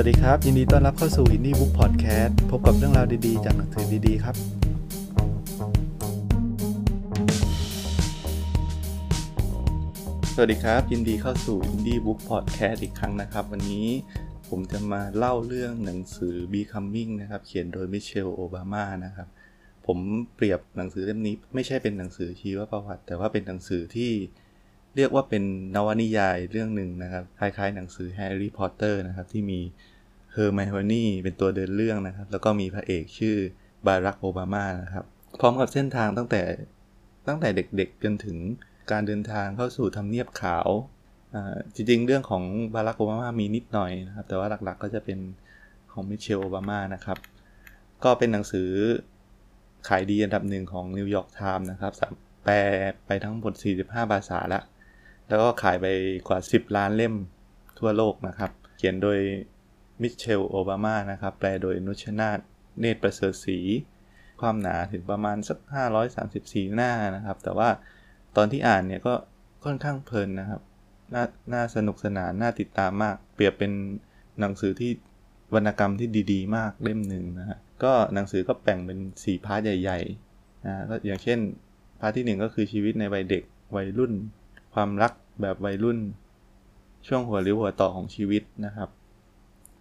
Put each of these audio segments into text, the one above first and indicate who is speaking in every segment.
Speaker 1: วัสดีครับ ยินดีต้อนรับเข้าสู่ Indie Book Podcast พบกับเรื่องราวดีๆ จากหนังสือดีๆ ครับ สวัสดีครับ ยินดีเข้าสู่ Indie Book Podcast อีกครั้งนะครับ วันนี้ผมจะมาเล่าเรื่องหนังสือ Becoming นะครับ เขียนโดยมิเชลโอบามานะครับ ผมเปรียบหนังสือเล่มนี้ ไม่ใช่เป็นหนังสือชีวประวัติ แต่ว่าเป็นหนังสือที่เรียกว่าเป็นนวนิยายเรื่องหนึ่งนะครับ คล้ายๆ หนังสือแฮร์รี่พอตเตอร์นะครับ ที่มี เฮอร์ไมโอนี่เป็นตัวเดินเรื่องนะครับ แล้วก็มีพระเอกชื่อบารักโอบามานะครับ พร้อมกับเส้นทางตั้งแต่ตั้งแต่เด็กๆจนถึงการเดินทางเข้าสู่ทำเนียบขาวจริงๆ เรื่องของบารักโอบามามีนิดหน่อยนะครับ แต่ว่าหลักๆก็จะเป็นของมิเชลโอบามานะครับ ก็เป็นหนังสือขายดีอันดับหนึ่งของ New York Times นะครับ แปลไปทั้งหมด 45 ภาษาแล้วแล้วก็ขายไปกว่า 10 ล้านเล่มทั่วโลกนะครับ เขียนโดย มิเชลโอบามานะครับ แปลโดยนุชนาธเนตรประเสริฐศรีความหนาถึงประมาณสัก 534 หน้านะครับ แต่ว่าตอนที่อ่านเนี่ยก็ค่อนข้างเพลินนะครับน่าน่าสนุกสนานน่าติดตามมาก เปรียบเป็นหนังสือที่วรรณกรรมที่ดีๆ มากเล่มหนึ่งนะฮะก็หนังสือก็แบ่งเป็น 4 part ใหญ่ๆนะก็อย่างเช่น part ที่ 1 ก็คือชีวิตในวัยเด็กวัยรุ่น ความรักแบบวัยรุ่น ช่วงหัวเลี้ยวหัวต่อของชีวิตนะครับ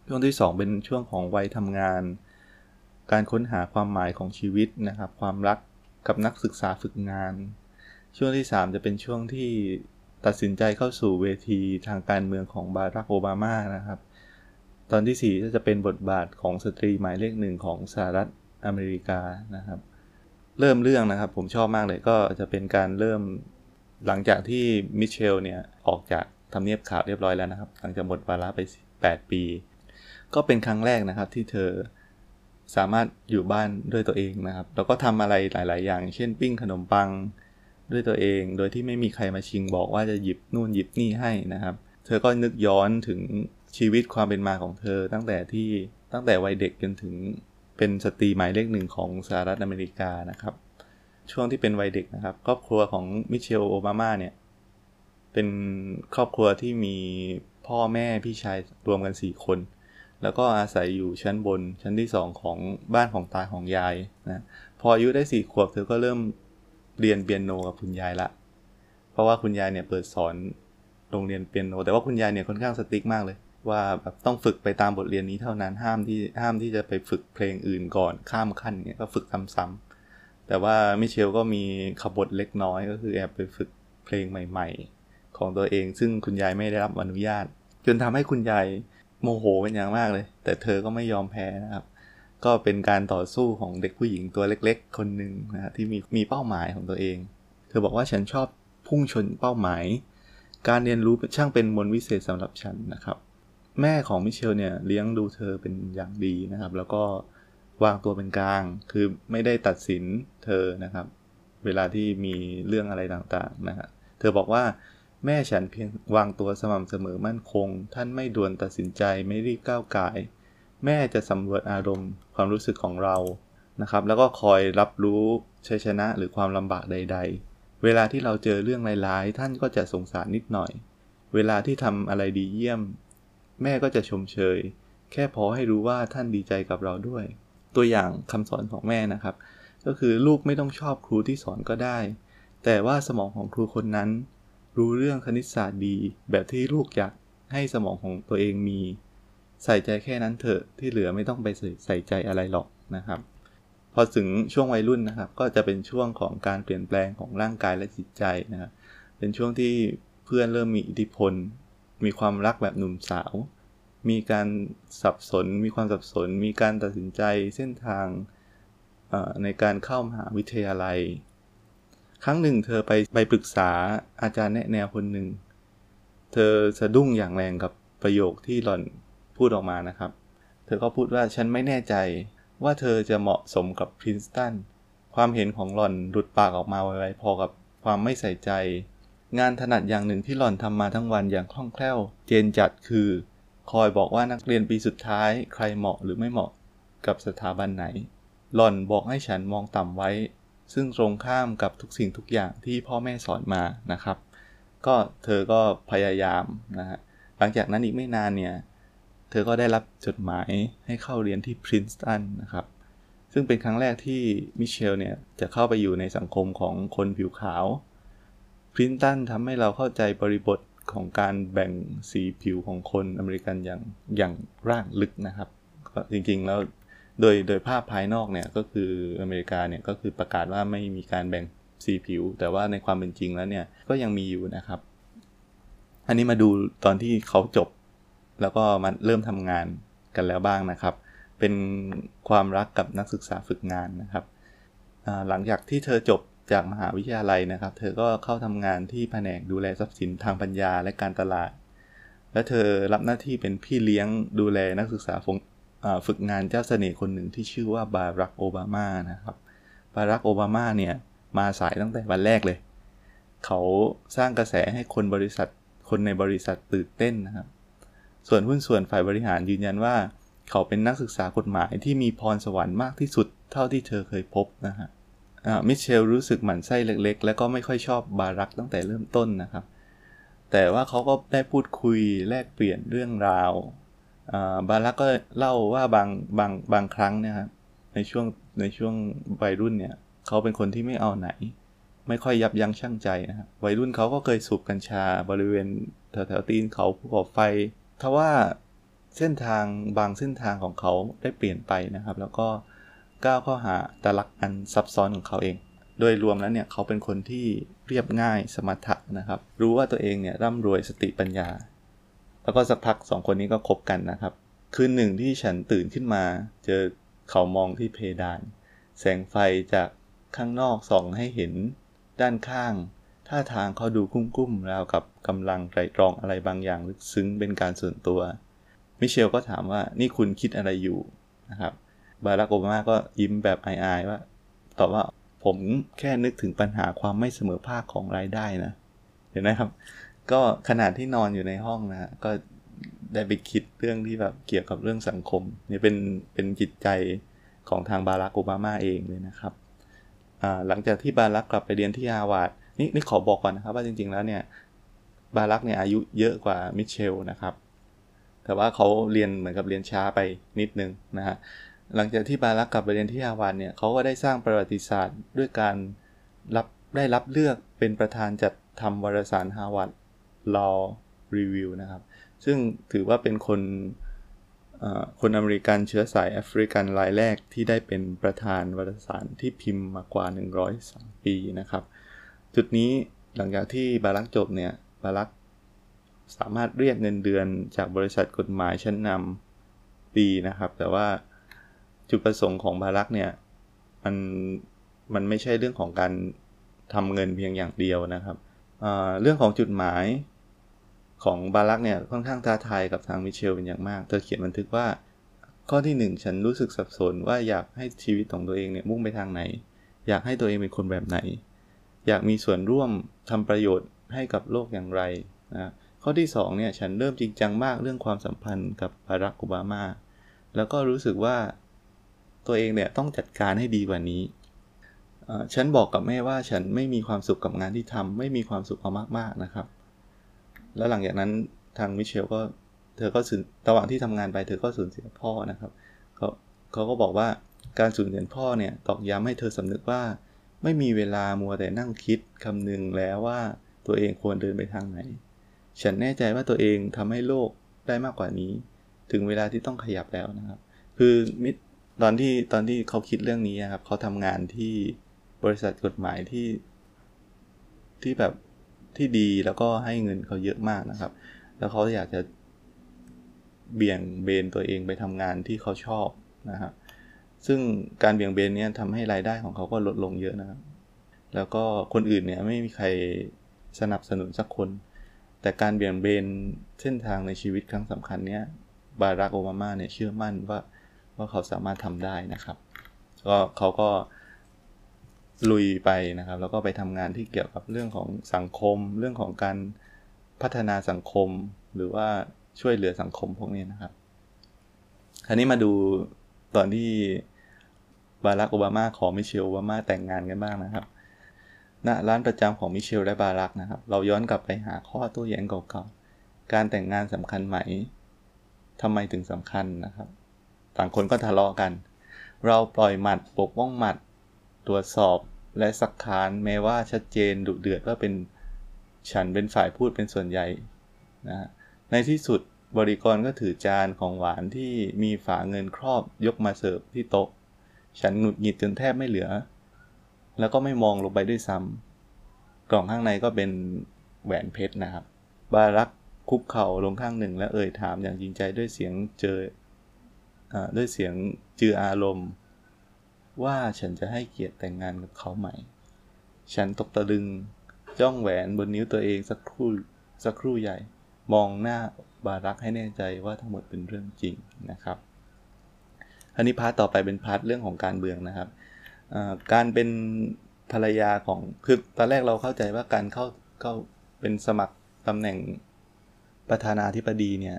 Speaker 1: ช่วงที่ 2 เป็นช่วงของวัยทำงาน การค้นหาความหมายของชีวิตนะครับ ความรักกับนักศึกษาฝึกงาน ช่วงที่ 3 จะเป็นช่วงที่ตัดสินใจเข้าสู่เวทีทางการเมืองของบารักโอบามานะครับ ตอนที่4จะเป็นบทบาทของสตรีหมายเลขหนึ่งของสหรัฐอเมริกานะครับ เริ่มเรื่องนะครับผมชอบมากเลยก็จะเป็นการเริ่มหลังจากที่มิเชลเนี่ยออกจากทำเนียบข่าวเรียบร้อยแล้วนะครับ หลังจากหมดวาระไป 8 ปี ก็เป็นครั้งแรกนะครับที่เธอสามารถอยู่บ้านด้วยตัวเองนะครับ แล้วก็ทำอะไรหลาย ๆ อย่าง เช่นปิ้งขนมปังด้วยตัวเอง โดยที่ไม่มีใครมาชิงบอกว่าจะหยิบนู่นหยิบนี่ให้นะครับ เธอก็นึกย้อนถึงชีวิตความเป็นมาของเธอ ตั้งแต่ที่ตั้งแต่วัยเด็กจนถึงเป็นสตรีหมายเลขหนึ่งของสหรัฐอเมริกานะครับ ช่วงที่เป็นวัยเด็กนะครับ ครอบครัวของมิเชลโอบามาเนี่ยเป็นครอบครัวที่มีพ่อแม่พี่ชายรวมกัน 4 คน แล้วก็อาศัยอยู่ชั้นบนชั้นที่ 2 ของบ้านของตาของยายนะพออายุได้4ขวบเธอก็เริ่มเรียนเปียโนกับคุณยายละ เพราะว่าคุณยายเนี่ยเปิดสอนโรงเรียนเปียโน แต่ว่าคุณยายเนี่ยค่อนข้างสติ๊กมากเลย ว่าแบบต้องฝึกไปตามบทเรียนนี้เท่านั้นห้ามที่ห้ามที่จะไปฝึกเพลงอื่นก่อนข้ามขั้นเนี่ยก็ฝึกซ้ำๆแต่ว่ามิเชลก็มีขบฏเล็กน้อยก็คือแอบไปฝึกเพลงใหม่ ๆ ของตัวเอง ซึ่งคุณยายไม่ได้รับอนุญาต จนทำให้คุณยาย โมโหเป็นอย่างมากเลย แต่เธอก็ไม่ยอมแพ้นะครับ ก็เป็นการต่อสู้ของเด็กผู้หญิงตัวเล็ก ๆ คนหนึ่งนะที่มีมีเป้าหมายของตัวเอง เธอบอกว่าฉันชอบพุ่งชนเป้าหมาย การเรียนรู้ช่างเป็นมนวิเศษสำหรับฉันนะครับ แม่ของมิเชลเนี่ยเลี้ยงดูเธอเป็นอย่างดีนะครับ แล้วก็วางตัวเป็นกลาง คือไม่ได้ตัดสินเธอนะครับ เวลาที่มีเรื่องอะไรต่างๆนะครับเธอบอกว่า แม่ฉันเพียงวางตัวสม่ำเสมอมั่นคง ท่านไม่ด่วนตัดสินใจไม่รีบก้าวไก่แม่จะสำรวจอารมณ์ความรู้สึกของเรานะครับ แล้วก็คอยรับรู้ชัยชนะหรือความลำบากใด ๆ เวลาที่เราเจอเรื่องร้ายๆ ท่านก็จะสงสารนิดหน่อย เวลาที่ทำอะไรดีเยี่ยม แม่ก็จะชมเชย แค่พอให้รู้ว่าท่านดีใจกับเราด้วย ตัวอย่างคำสอนของแม่นะครับ ก็คือลูกไม่ต้องชอบครูที่สอนก็ได้ แต่ว่าสมองของครูคนนั้น รู้เรื่องคณิตศาสตร์ดี แบบที่ลูกอยากให้สมองของตัวเองมี ใส่ใจแค่นั้นเถอะที่เหลือไม่ต้องไปใส่ใจอะไรหรอกนะครับ พอถึงช่วงวัยรุ่นนะครับ ก็จะเป็นช่วงของการเปลี่ยนแปลงของร่างกายและจิตใจนะครับเป็นช่วงที่เพื่อนเริ่มมีอิทธิพล มีความรักแบบหนุ่มสาว มีการสับสน มีความสับสน มีการตัดสินใจเส้นทางในการเข้ามหาวิทยาลัย ครั้งหนึ่งเธอไปไปปรึกษาอาจารย์แนะแนวคนหนึ่ง เธอสะดุ้งอย่างแรงกับประโยคที่หล่อนพูดออกมานะครับ เธอก็พูดว่าฉันไม่แน่ใจว่าเธอจะเหมาะสมกับพรินสตัน ความเห็นของหล่อนหลุดปากออกมาไวๆพอกับความไม่ใส่ใจ งานถนัดอย่างหนึ่งที่หล่อนทำมาทั้งวันอย่างคล่องแคล่ว เจนจัดคือ คอยบอกว่านักเรียนปีสุดท้ายใครเหมาะหรือไม่เหมาะกับสถาบันไหน หล่อนบอกให้ฉันมองต่ำไว้ ซึ่งตรงข้ามกับทุกสิ่งทุกอย่างที่พ่อแม่สอนมานะครับ ก็เธอก็พยายามนะฮะหลังจากนั้นอีกไม่นานเนี่ย เธอก็ได้รับจดหมายให้เข้าเรียนที่พรินสตันนะครับ ซึ่งเป็นครั้งแรกที่มิเชลเนี่ย จะเข้าไปอยู่ในสังคมของคนผิวขาวพรินสตันทำให้เราเข้าใจบริบทของการแบ่งสีผิวของคนอเมริกันอย่างอย่างรากลึกนะครับก็จริงๆแล้ว โดยโดยภาพภายนอกเนี่ยก็คืออเมริกาเนี่ยก็คือประกาศว่าไม่มีการแบ่งสีผิว แต่ว่าในความเป็นจริงแล้วเนี่ยก็ยังมีอยู่นะครับ อันนี้มาดูตอนที่เขาจบ แล้วก็มาเริ่มทำงานกันแล้วบ้างนะครับ เป็นความรักกับนักศึกษาฝึกงานนะครับหลังจากที่เธอจบจากมหาวิทยาลัยนะครับ เธอก็เข้าทำงานที่แผนกดูแลทรัพย์สินทางปัญญาและการตลาด และเธอรับหน้าที่เป็นพี่เลี้ยงดูแลนักศึกษา ฝึกงานเจ้าเสน่ห์คนหนึ่งที่ชื่อว่าบารักโอบามานะครับ บารักโอบามาเนี่ยมาสายตั้งแต่วันแรกเลย เขาสร้างกระแสให้คนบริษัทคนในบริษัทตื่นเต้นนะครับ ส่วนหุ้นส่วนฝ่ายบริหารยืนยันว่า เขาเป็นนักศึกษากฎหมายที่มีพรสวรรค์มากที่สุดเท่าที่เธอเคยพบนะฮะมิเชลรู้สึกหมั่นไส้เล็ก ๆ แล้วก็ไม่ค่อยชอบบารักตั้งแต่เริ่มต้นนะครับ แต่ว่าเขาก็ได้พูดคุยแลกเปลี่ยนเรื่องราว บารักก็เล่าว่าบางบางบางครั้งเนี่ยครับในช่วงในช่วงวัยรุ่นเนี่ยเขาเป็นคนที่ไม่เอาไหน ไม่ค่อยยับยั้งชั่งใจนะครับวัยรุ่นเขาก็เคยสูบกัญชาบริเวณแถวแถวตีนเขาภูเขาไฟทว่าเส้นทางบางเส้นทางของเขาได้เปลี่ยนไปนะครับ แล้วก็ก้าวเข้าหาตลักอันซับซ้อนของเขาเอง โดยรวมแล้วเนี่ยเขาเป็นคนที่เรียบง่ายสมถะนะครับ รู้ว่าตัวเองเนี่ยร่ำรวยสติปัญญา แล้วก็สักพักสองคนนี้ก็คบกันนะครับ คืนหนึ่งที่ฉันตื่นขึ้นมา เจอเขามองที่เพดาน แสงไฟจากข้างนอกส่องให้เห็นด้านข้าง ท่าทางเขาดูกุ้มๆราวกับกำลังไตรตรองอะไรบางอย่างลึกซึ้งเป็นการส่วนตัว มิเชลก็ถามว่านี่คุณคิดอะไรอยู่นะครับ บารักโอบามาก็ยิ้มแบบอายๆว่าตอบว่าผมแค่นึกถึงปัญหาความไม่เสมอภาคของรายได้นะ เห็นไหมครับ ก็ขนาดที่นอนอยู่ในห้องนะฮะก็ได้ไปคิดเรื่องที่แบบเกี่ยวกับเรื่องสังคมนี่เป็นเป็นจิตใจของทางบารักโอบามาเองเลยนะครับหลังจากที่บารักกลับไปเรียนที่ฮาวาดนี่นี่ขอบอกก่อนนะครับ ว่าจริง ๆ แล้วเนี่ยบารักเนี่ยอายุเยอะกว่ามิเชลนะครับ แต่ว่าเขาเรียนเหมือนกับเรียนช้าไปนิดนึงนะฮะหลังจากที่บารักกลับไปเรียนที่ฮาวาดเนี่ยเขาก็ได้สร้างประวัติศาสตร์ด้วยการรับได้รับเลือกเป็นประธานจัดทำวารสารฮาวาด Law Review นะครับ ซึ่งถือว่าเป็นคนคนอเมริกันเชื้อสายแอฟริกันรายแรกที่ได้เป็นประธานวารสารที่พิมพ์มากว่า 103 ปีนะครับ จุดนี้หลังจากที่บารักจบเนี่ยบารักสามารถเรียกเงินเดือนจากบริษัทกฎหมายชั้นนำปีนะครับ แต่ว่าจุดประสงค์ของบารักเนี่ยมันมันไม่ใช่เรื่องของการทำเงินเพียงอย่างเดียวนะครับเรื่องของจุดหมาย ของบารักเนี่ยค่อนข้างท้าทายกับทางมิเชลเป็นอย่างมาก เธอเขียนบันทึกว่า ข้อที่ 1 ฉันรู้สึกสับสนว่าอยากให้ชีวิตของตัวเองเนี่ยมุ่งไปทางไหน อยากให้ตัวเองเป็นคนแบบไหน อยากมีส่วนร่วมทำประโยชน์ให้กับโลกอย่างไรนะข้อที่2เนี่ยฉันเริ่มจริงจังมากเรื่องความสัมพันธ์กับบารักโอบามา แล้วก็รู้สึกว่าตัวเองเนี่ยต้องจัดการให้ดีกว่านี้ฉันบอกกับแม่ว่าฉันไม่มีความสุขกับงานที่ทำไม่มีความสุขเอามากๆนะครับ แล้วหลังจากนั้นทางมิเชลก็เธอก็สูญระหว่างที่ทำงานไปเธอก็สูญเสียพ่อนะครับเขาเขาก็บอกว่าการสูญเสียพ่อเนี่ยตอกย้ำให้เธอสำนึกว่า ไม่มีเวลามัวแต่นั่งคิดคำนึงแล้วว่าตัวเองควรเดินไปทางไหน ฉันแน่ใจว่าตัวเองทำให้โลกได้มากกว่านี้ ถึงเวลาที่ต้องขยับแล้วนะครับ คือมิตอนที่ตอนที่เขาคิดเรื่องนี้ครับเขาทำงานที่บริษัทกฎหมายที่ ที่แบบ ที่ดีแล้วก็ให้เงินเขาเยอะมากนะครับ แล้วเขาอยากจะเบี่ยงเบนตัวเองไปทำงานที่เขาชอบนะครับซึ่งการเบี่ยงเบนเนี้ยทำให้รายได้ของเขาก็ลดลงเยอะนะครับ แล้วก็คนอื่นเนี่ยไม่มีใครสนับสนุนสักคน แต่การเบี่ยงเบนเส้นทางในชีวิตครั้งสำคัญเนี้ยบารักโอบามาเนี่ยเชื่อมั่นว่าว่าเขาสามารถทำได้นะครับ ก็เขาก็ ลุยไปนะครับ แล้วก็ไปทำงานที่เกี่ยวกับเรื่องของสังคม เรื่องของการพัฒนาสังคม หรือว่าช่วยเหลือสังคมพวกนี้นะครับคราวนี้มาดูตอนที่บารักโอบามาขอมิเชลโอบามาแต่งงานกันบ้างนะครับณร้านประจำของมิเชลและบารักนะครับ เราย้อนกลับไปหาข้อโต้แย้งเก่าๆการแต่งงานสำคัญไหมทำไมถึงสำคัญนะครับ ต่างคนก็ทะเลาะกัน เราปล่อยหมัดปกป้องหมัด ตรวจสอบและสักคานแม้ว่าชัดเจนดุเดือดว่าเป็นฉันเป็นฝ่ายพูดเป็นส่วนใหญ่นะในที่สุดบริกรก็ถือจานของหวานที่มีฝาเงินครอบยกมาเสิร์ฟที่โต๊ะ ฉันหงุดหงิดจนแทบไม่เหลือ แล้วก็ไม่มองลงไปด้วยซ้ำกล่องข้างในก็เป็นแหวนเพชรนะครับ บารักคุกเข่าลงข้างหนึ่งและเอ่ยถามอย่างจริงใจด้วยเสียงเจออด้วยเสียงเจืออารมณ์ ว่าฉันจะให้เกียรติแต่งงานกับเขาไหม ฉันตกตะลึง จ้องแหวนบนนิ้วตัวเองสักครู่สักครู่ใหญ่ มองหน้าบารักให้แน่ใจว่าทั้งหมดเป็นเรื่องจริงนะครับอันนี้ part ต่อไปเป็น part เรื่องของการเมืองนะครับการเป็นภรรยาของคือตอนแรกเราเข้าใจว่าการเข้าเข้าเป็นสมัครตำแหน่งประธานาธิบดีเนี่ย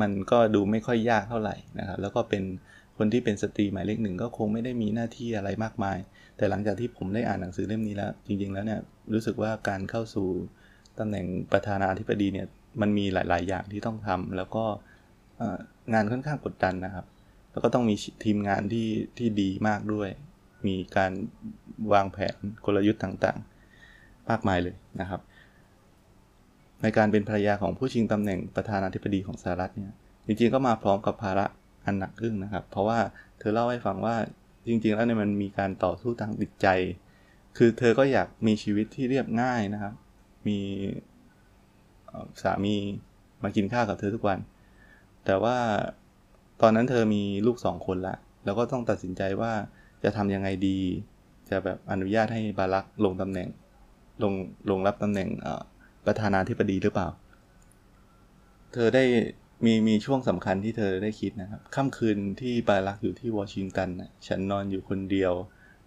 Speaker 1: มันก็ดูไม่ค่อยยากเท่าไหร่นะครับแล้วก็เป็น คนที่เป็นสตรีหมายเลขหนึ่งก็คงไม่ได้มีหน้าที่อะไรมากมาย แต่หลังจากที่ผมได้อ่านหนังสือเล่มนี้แล้ว จริง ๆ แล้วเนี่ยรู้สึกว่าการเข้าสู่ตำแหน่งประธานาธิบดีเนี่ยมันมีหลาย ๆ อย่างที่ต้องทำแล้วก็งานค่อนข้างกดดันนะครับ แล้วก็ต้องมีทีมงานที่ที่ดีมากด้วย มีการวางแผนกลยุทธ์ต่างๆ มากมายเลยนะครับ ในการเป็นภรรยาของผู้ชิงตำแหน่งประธานาธิบดีของสหรัฐเนี่ยจริงๆก็มาพร้อมกับภาระ อันหนักอึ้งนะครับ เพราะว่าเธอเล่าให้ฟังว่าจริง ๆ แล้วเนี่ยมันมีการต่อสู้ทางจิตใจ คือเธอก็อยากมีชีวิตที่เรียบง่ายนะครับ มีสามีมากินข้าวกับเธอทุกวัน แต่ว่าตอนนั้นเธอมีลูกสองคนละ แล้วก็ต้องตัดสินใจว่าจะทำยังไงดี จะแบบอนุญาตให้บารักลงตำแหน่ง ลงลงรับตำแหน่งประธานาธิบดีหรือเปล่า เธอได้ มีมีช่วงสำคัญที่เธอได้คิดนะครับค่ำคืนที่บารักอยู่ที่วอชิงตันฉันนอนอยู่คนเดียว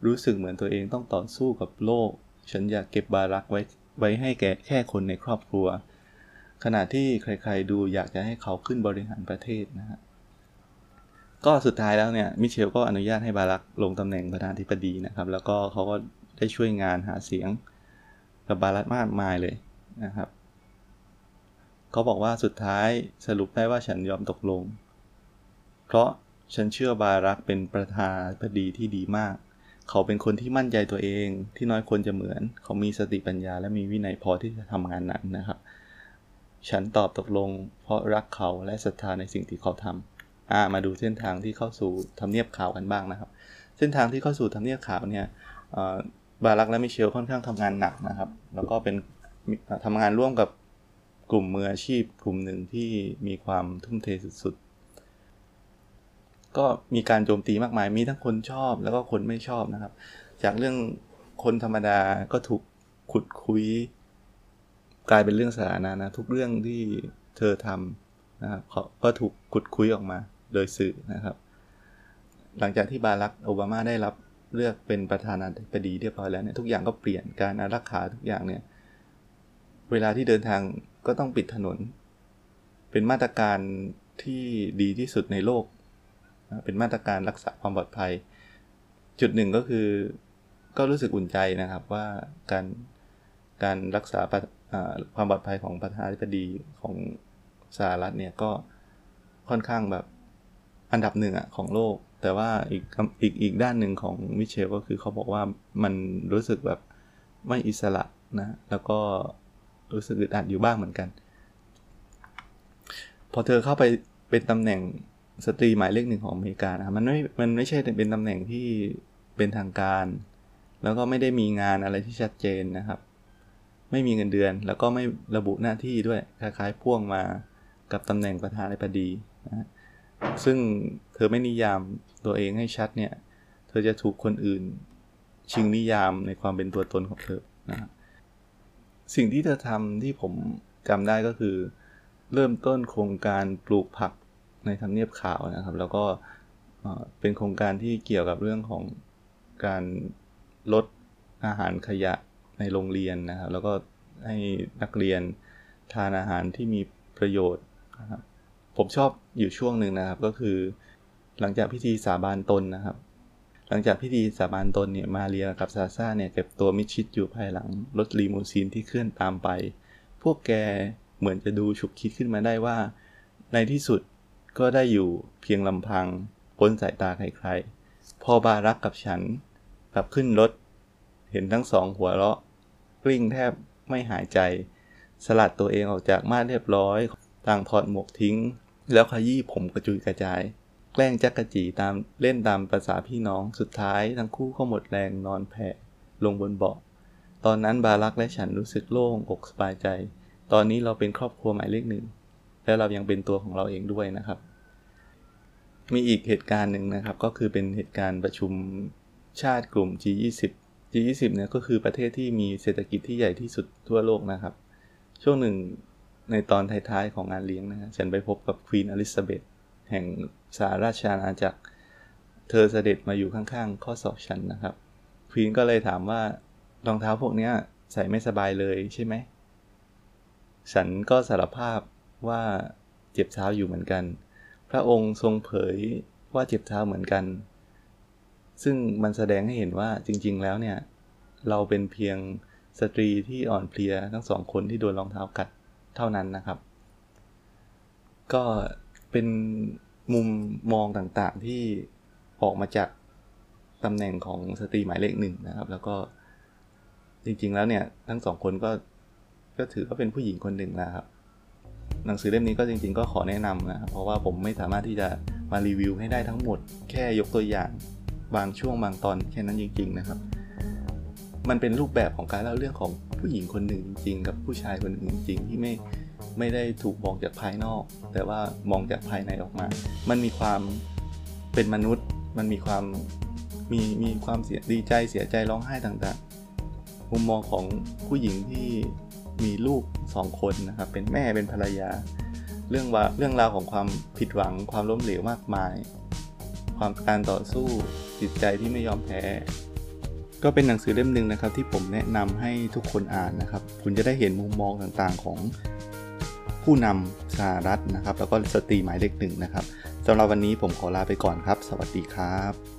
Speaker 1: รู้สึกเหมือนตัวเองต้องต่อสู้กับโลก ฉันอยากเก็บบารักไว้ไว้ให้แก่แค่คนในครอบครัว ขณะที่ใครๆดูอยากจะให้เขาขึ้นบริหารประเทศนะฮะก็สุดท้ายแล้วเนี่ยมิเชลก็อนุญาตให้บารักลงตำแหน่งประธานธิบดีนะครับ แล้วก็เขาก็ได้ช่วยงานหาเสียงกับบารักมากมายเลยนะครับ เขาบอกว่าสุดท้ายสรุปได้ว่าฉันยอมตกลง เพราะฉันเชื่อบารักเป็นประธานาธิบดีที่ดีมาก เขาเป็นคนที่มั่นใจตัวเองที่น้อยคนจะเหมือน เขามีสติปัญญาและมีวินัยพอที่จะทำงานนั้นนะครับ ฉันตอบตกลง เพราะรักเขาและศรัทธาในสิ่งที่เขาทำอ่ามาดูเส้นทางที่เข้าสู่ทำเนียบขาวกันบ้างนะครับ เส้นทางที่เข้าสู่ทำเนียบขาวเนี่ยบารักและมิเชลค่อนข้างทำงานหนักนะครับ แล้วก็เป็นทำงานร่วมกับ กลุ่มมืออาชีพกลุ่มหนึ่งที่มีความทุ่มเทสุดๆ ก็มีการโจมตีมากมาย มีทั้งคนชอบแล้วก็คนไม่ชอบนะครับ จากเรื่องคนธรรมดาก็ถูกขุดคุย กลายเป็นเรื่องสาธารณะนะทุกเรื่องที่เธอทำนะครับก็ถูกขุดคุยออกมาโดยสื่อนะครับ หลังจากที่บารักโอบามาได้รับเลือกเป็นประธานาธิบดีเรียบร้อยแล้วเนี่ยทุกอย่างก็เปลี่ยนการอารักขาทุกอย่างเนี่ยเวลาที่เดินทาง ก็ต้องปิดถนน เป็นมาตรการที่ดีที่สุดในโลก เป็นมาตรการรักษาความปลอดภัย จุดหนึ่งก็คือก็รู้สึกอุ่นใจนะครับว่าการการรักษาความปลอดภัยของประธานาธิบดีของสหรัฐเนี่ยก็ค่อนข้างแบบอันดับหนึ่งอะของโลก แต่ว่าอีกอีกอีกด้านหนึ่งของมิเชลก็คือเขาบอกว่ามันรู้สึกแบบไม่อิสระนะ แล้วก็ รู้สึกอึดอัดอยู่บ้างเหมือนกัน พอเธอเข้าไปเป็นตำแหน่งสตรีหมายเลขหนึ่งของอเมริกานะมันไม่มันไม่ใช่เป็นตำแหน่งที่เป็นทางการ แล้วก็ไม่ได้มีงานอะไรที่ชัดเจนนะครับ ไม่มีเงินเดือน แล้วก็ไม่ระบุหน้าที่ด้วยคล้ายๆพ่วงมากับตำแหน่งประธานาธิบดีนะซึ่งเธอไม่นิยามตัวเองให้ชัดเนี่ย เธอจะถูกคนอื่นชิงนิยามในความเป็นตัวตนของเธอนะ สิ่งที่เธอทำที่ผมจำได้ก็คือ เริ่มต้นโครงการปลูกผักในทำเนียบขาวนะครับ แล้วก็เป็นโครงการที่เกี่ยวกับเรื่องของการลดอาหารขยะในโรงเรียนนะครับ แล้วก็ให้นักเรียนทานอาหารที่มีประโยชน์นะครับผมชอบอยู่ช่วงหนึ่งนะครับก็คือ หลังจากพิธีสาบานตนนะครับ หลังจากพิธีสาบานตนเนี่ยมาเรียกับซาซาเนี่ยเก็บตัวมิชิดอยู่ภายหลังรถลีมูซีนที่เคลื่อนตามไป พวกแกเหมือนจะดูฉุกคิดขึ้นมาได้ว่า ในที่สุดก็ได้อยู่เพียงลำพังพ้นสายตาใครๆ พอบารักกับฉันกลับขึ้นรถ เห็นทั้งสองหัวเราะ กลิ้งแทบไม่หายใจ สลัดตัวเองออกจากม่านเรียบร้อย ต่างถอดหมวกทิ้ง แล้วขยี้ผมกระจุยกระจาย แกล้งจักกะจีตามเล่นตามภาษาพี่น้องสุดท้ายทั้งคู่ก็หมดแรงนอนแผ่ลงบนเบาะ ตอนนั้นบารักและฉันรู้สึกโล่งอกสบายใจ ตอนนี้เราเป็นครอบครัวหมายเลขหนึ่งและเรายังเป็นตัวของเราเองด้วยนะครับ มีอีกเหตุการณ์หนึ่งนะครับ ก็คือเป็นเหตุการณ์ประชุมชาติกลุ่ม G20 G20 เนี่ยก็คือประเทศที่มีเศรษฐกิจที่ใหญ่ที่สุดทั่วโลกนะครับ ช่วงหนึ่งในตอนท้ายๆของงานเลี้ยงนะฮะฉันไปพบกับควีนอลิซาเบธ แห่งสหราชอาณาจักร เธอเสด็จมาอยู่ข้างๆ ข้อศอกฉันนะครับ ควีนก็เลยถามว่ารองเท้าพวกนี้ใส่ไม่สบายเลยใช่ไหม ฉันก็สารภาพว่าเจ็บเท้าอยู่เหมือนกัน พระองค์ทรงเผยว่าเจ็บเท้าเหมือนกัน ซึ่งมันแสดงให้เห็นว่าจริงๆ แล้วเนี่ย เราเป็นเพียงสตรีที่อ่อนเพลียทั้งสองคนที่โดนรองเท้ากัดเท่านั้นนะครับ ก็ เป็นมุมมองต่างๆที่ออกมาจากตำแหน่งของสตรีหมายเลขหนึ่งนะครับ แล้วก็จริงๆแล้วเนี่ย ทั้งสองคนก็ก็ถือว่าเป็นผู้หญิงคนหนึ่งนะครับ หนังสือเล่มนี้ก็จริง ๆ ก็ขอแนะนำนะครับ เพราะว่าผมไม่สามารถที่จะมารีวิวให้ได้ทั้งหมด แค่ยกตัวอย่างบางช่วงบางตอนแค่นั้นจริง ๆ นะครับ มันเป็นรูปแบบของการเล่าเรื่องของผู้หญิงคนหนึ่งจริงๆ กับผู้ชายคนหนึ่งจริง ๆ ที่ไม่ ไม่ได้ถูกมองจากภายนอก แต่ว่ามองจากภายในออกมา มันมีความเป็นมนุษย์ มันมีความมีมีความเสียดีใจเสียใจร้องไห้ต่างๆ มุมมองของผู้หญิงที่มีลูกสองคนนะครับเป็นแม่เป็นภรรยา เรื่องว่าเรื่องราวของความผิดหวัง ความล้มเหลวมากมาย ความการต่อสู้จิตใจที่ไม่ยอมแพ้ก็เป็นหนังสือเล่มหนึ่งนะครับที่ผมแนะนำให้ทุกคนอ่านนะครับ คุณจะได้เห็นมุมมองต่างๆของ ผู้นำสหรัฐนะครับ แล้วก็สตรีหมายเลขหนึ่งนะครับสำหรับวันนี้ผมขอลาไปก่อนครับ สวัสดีครับ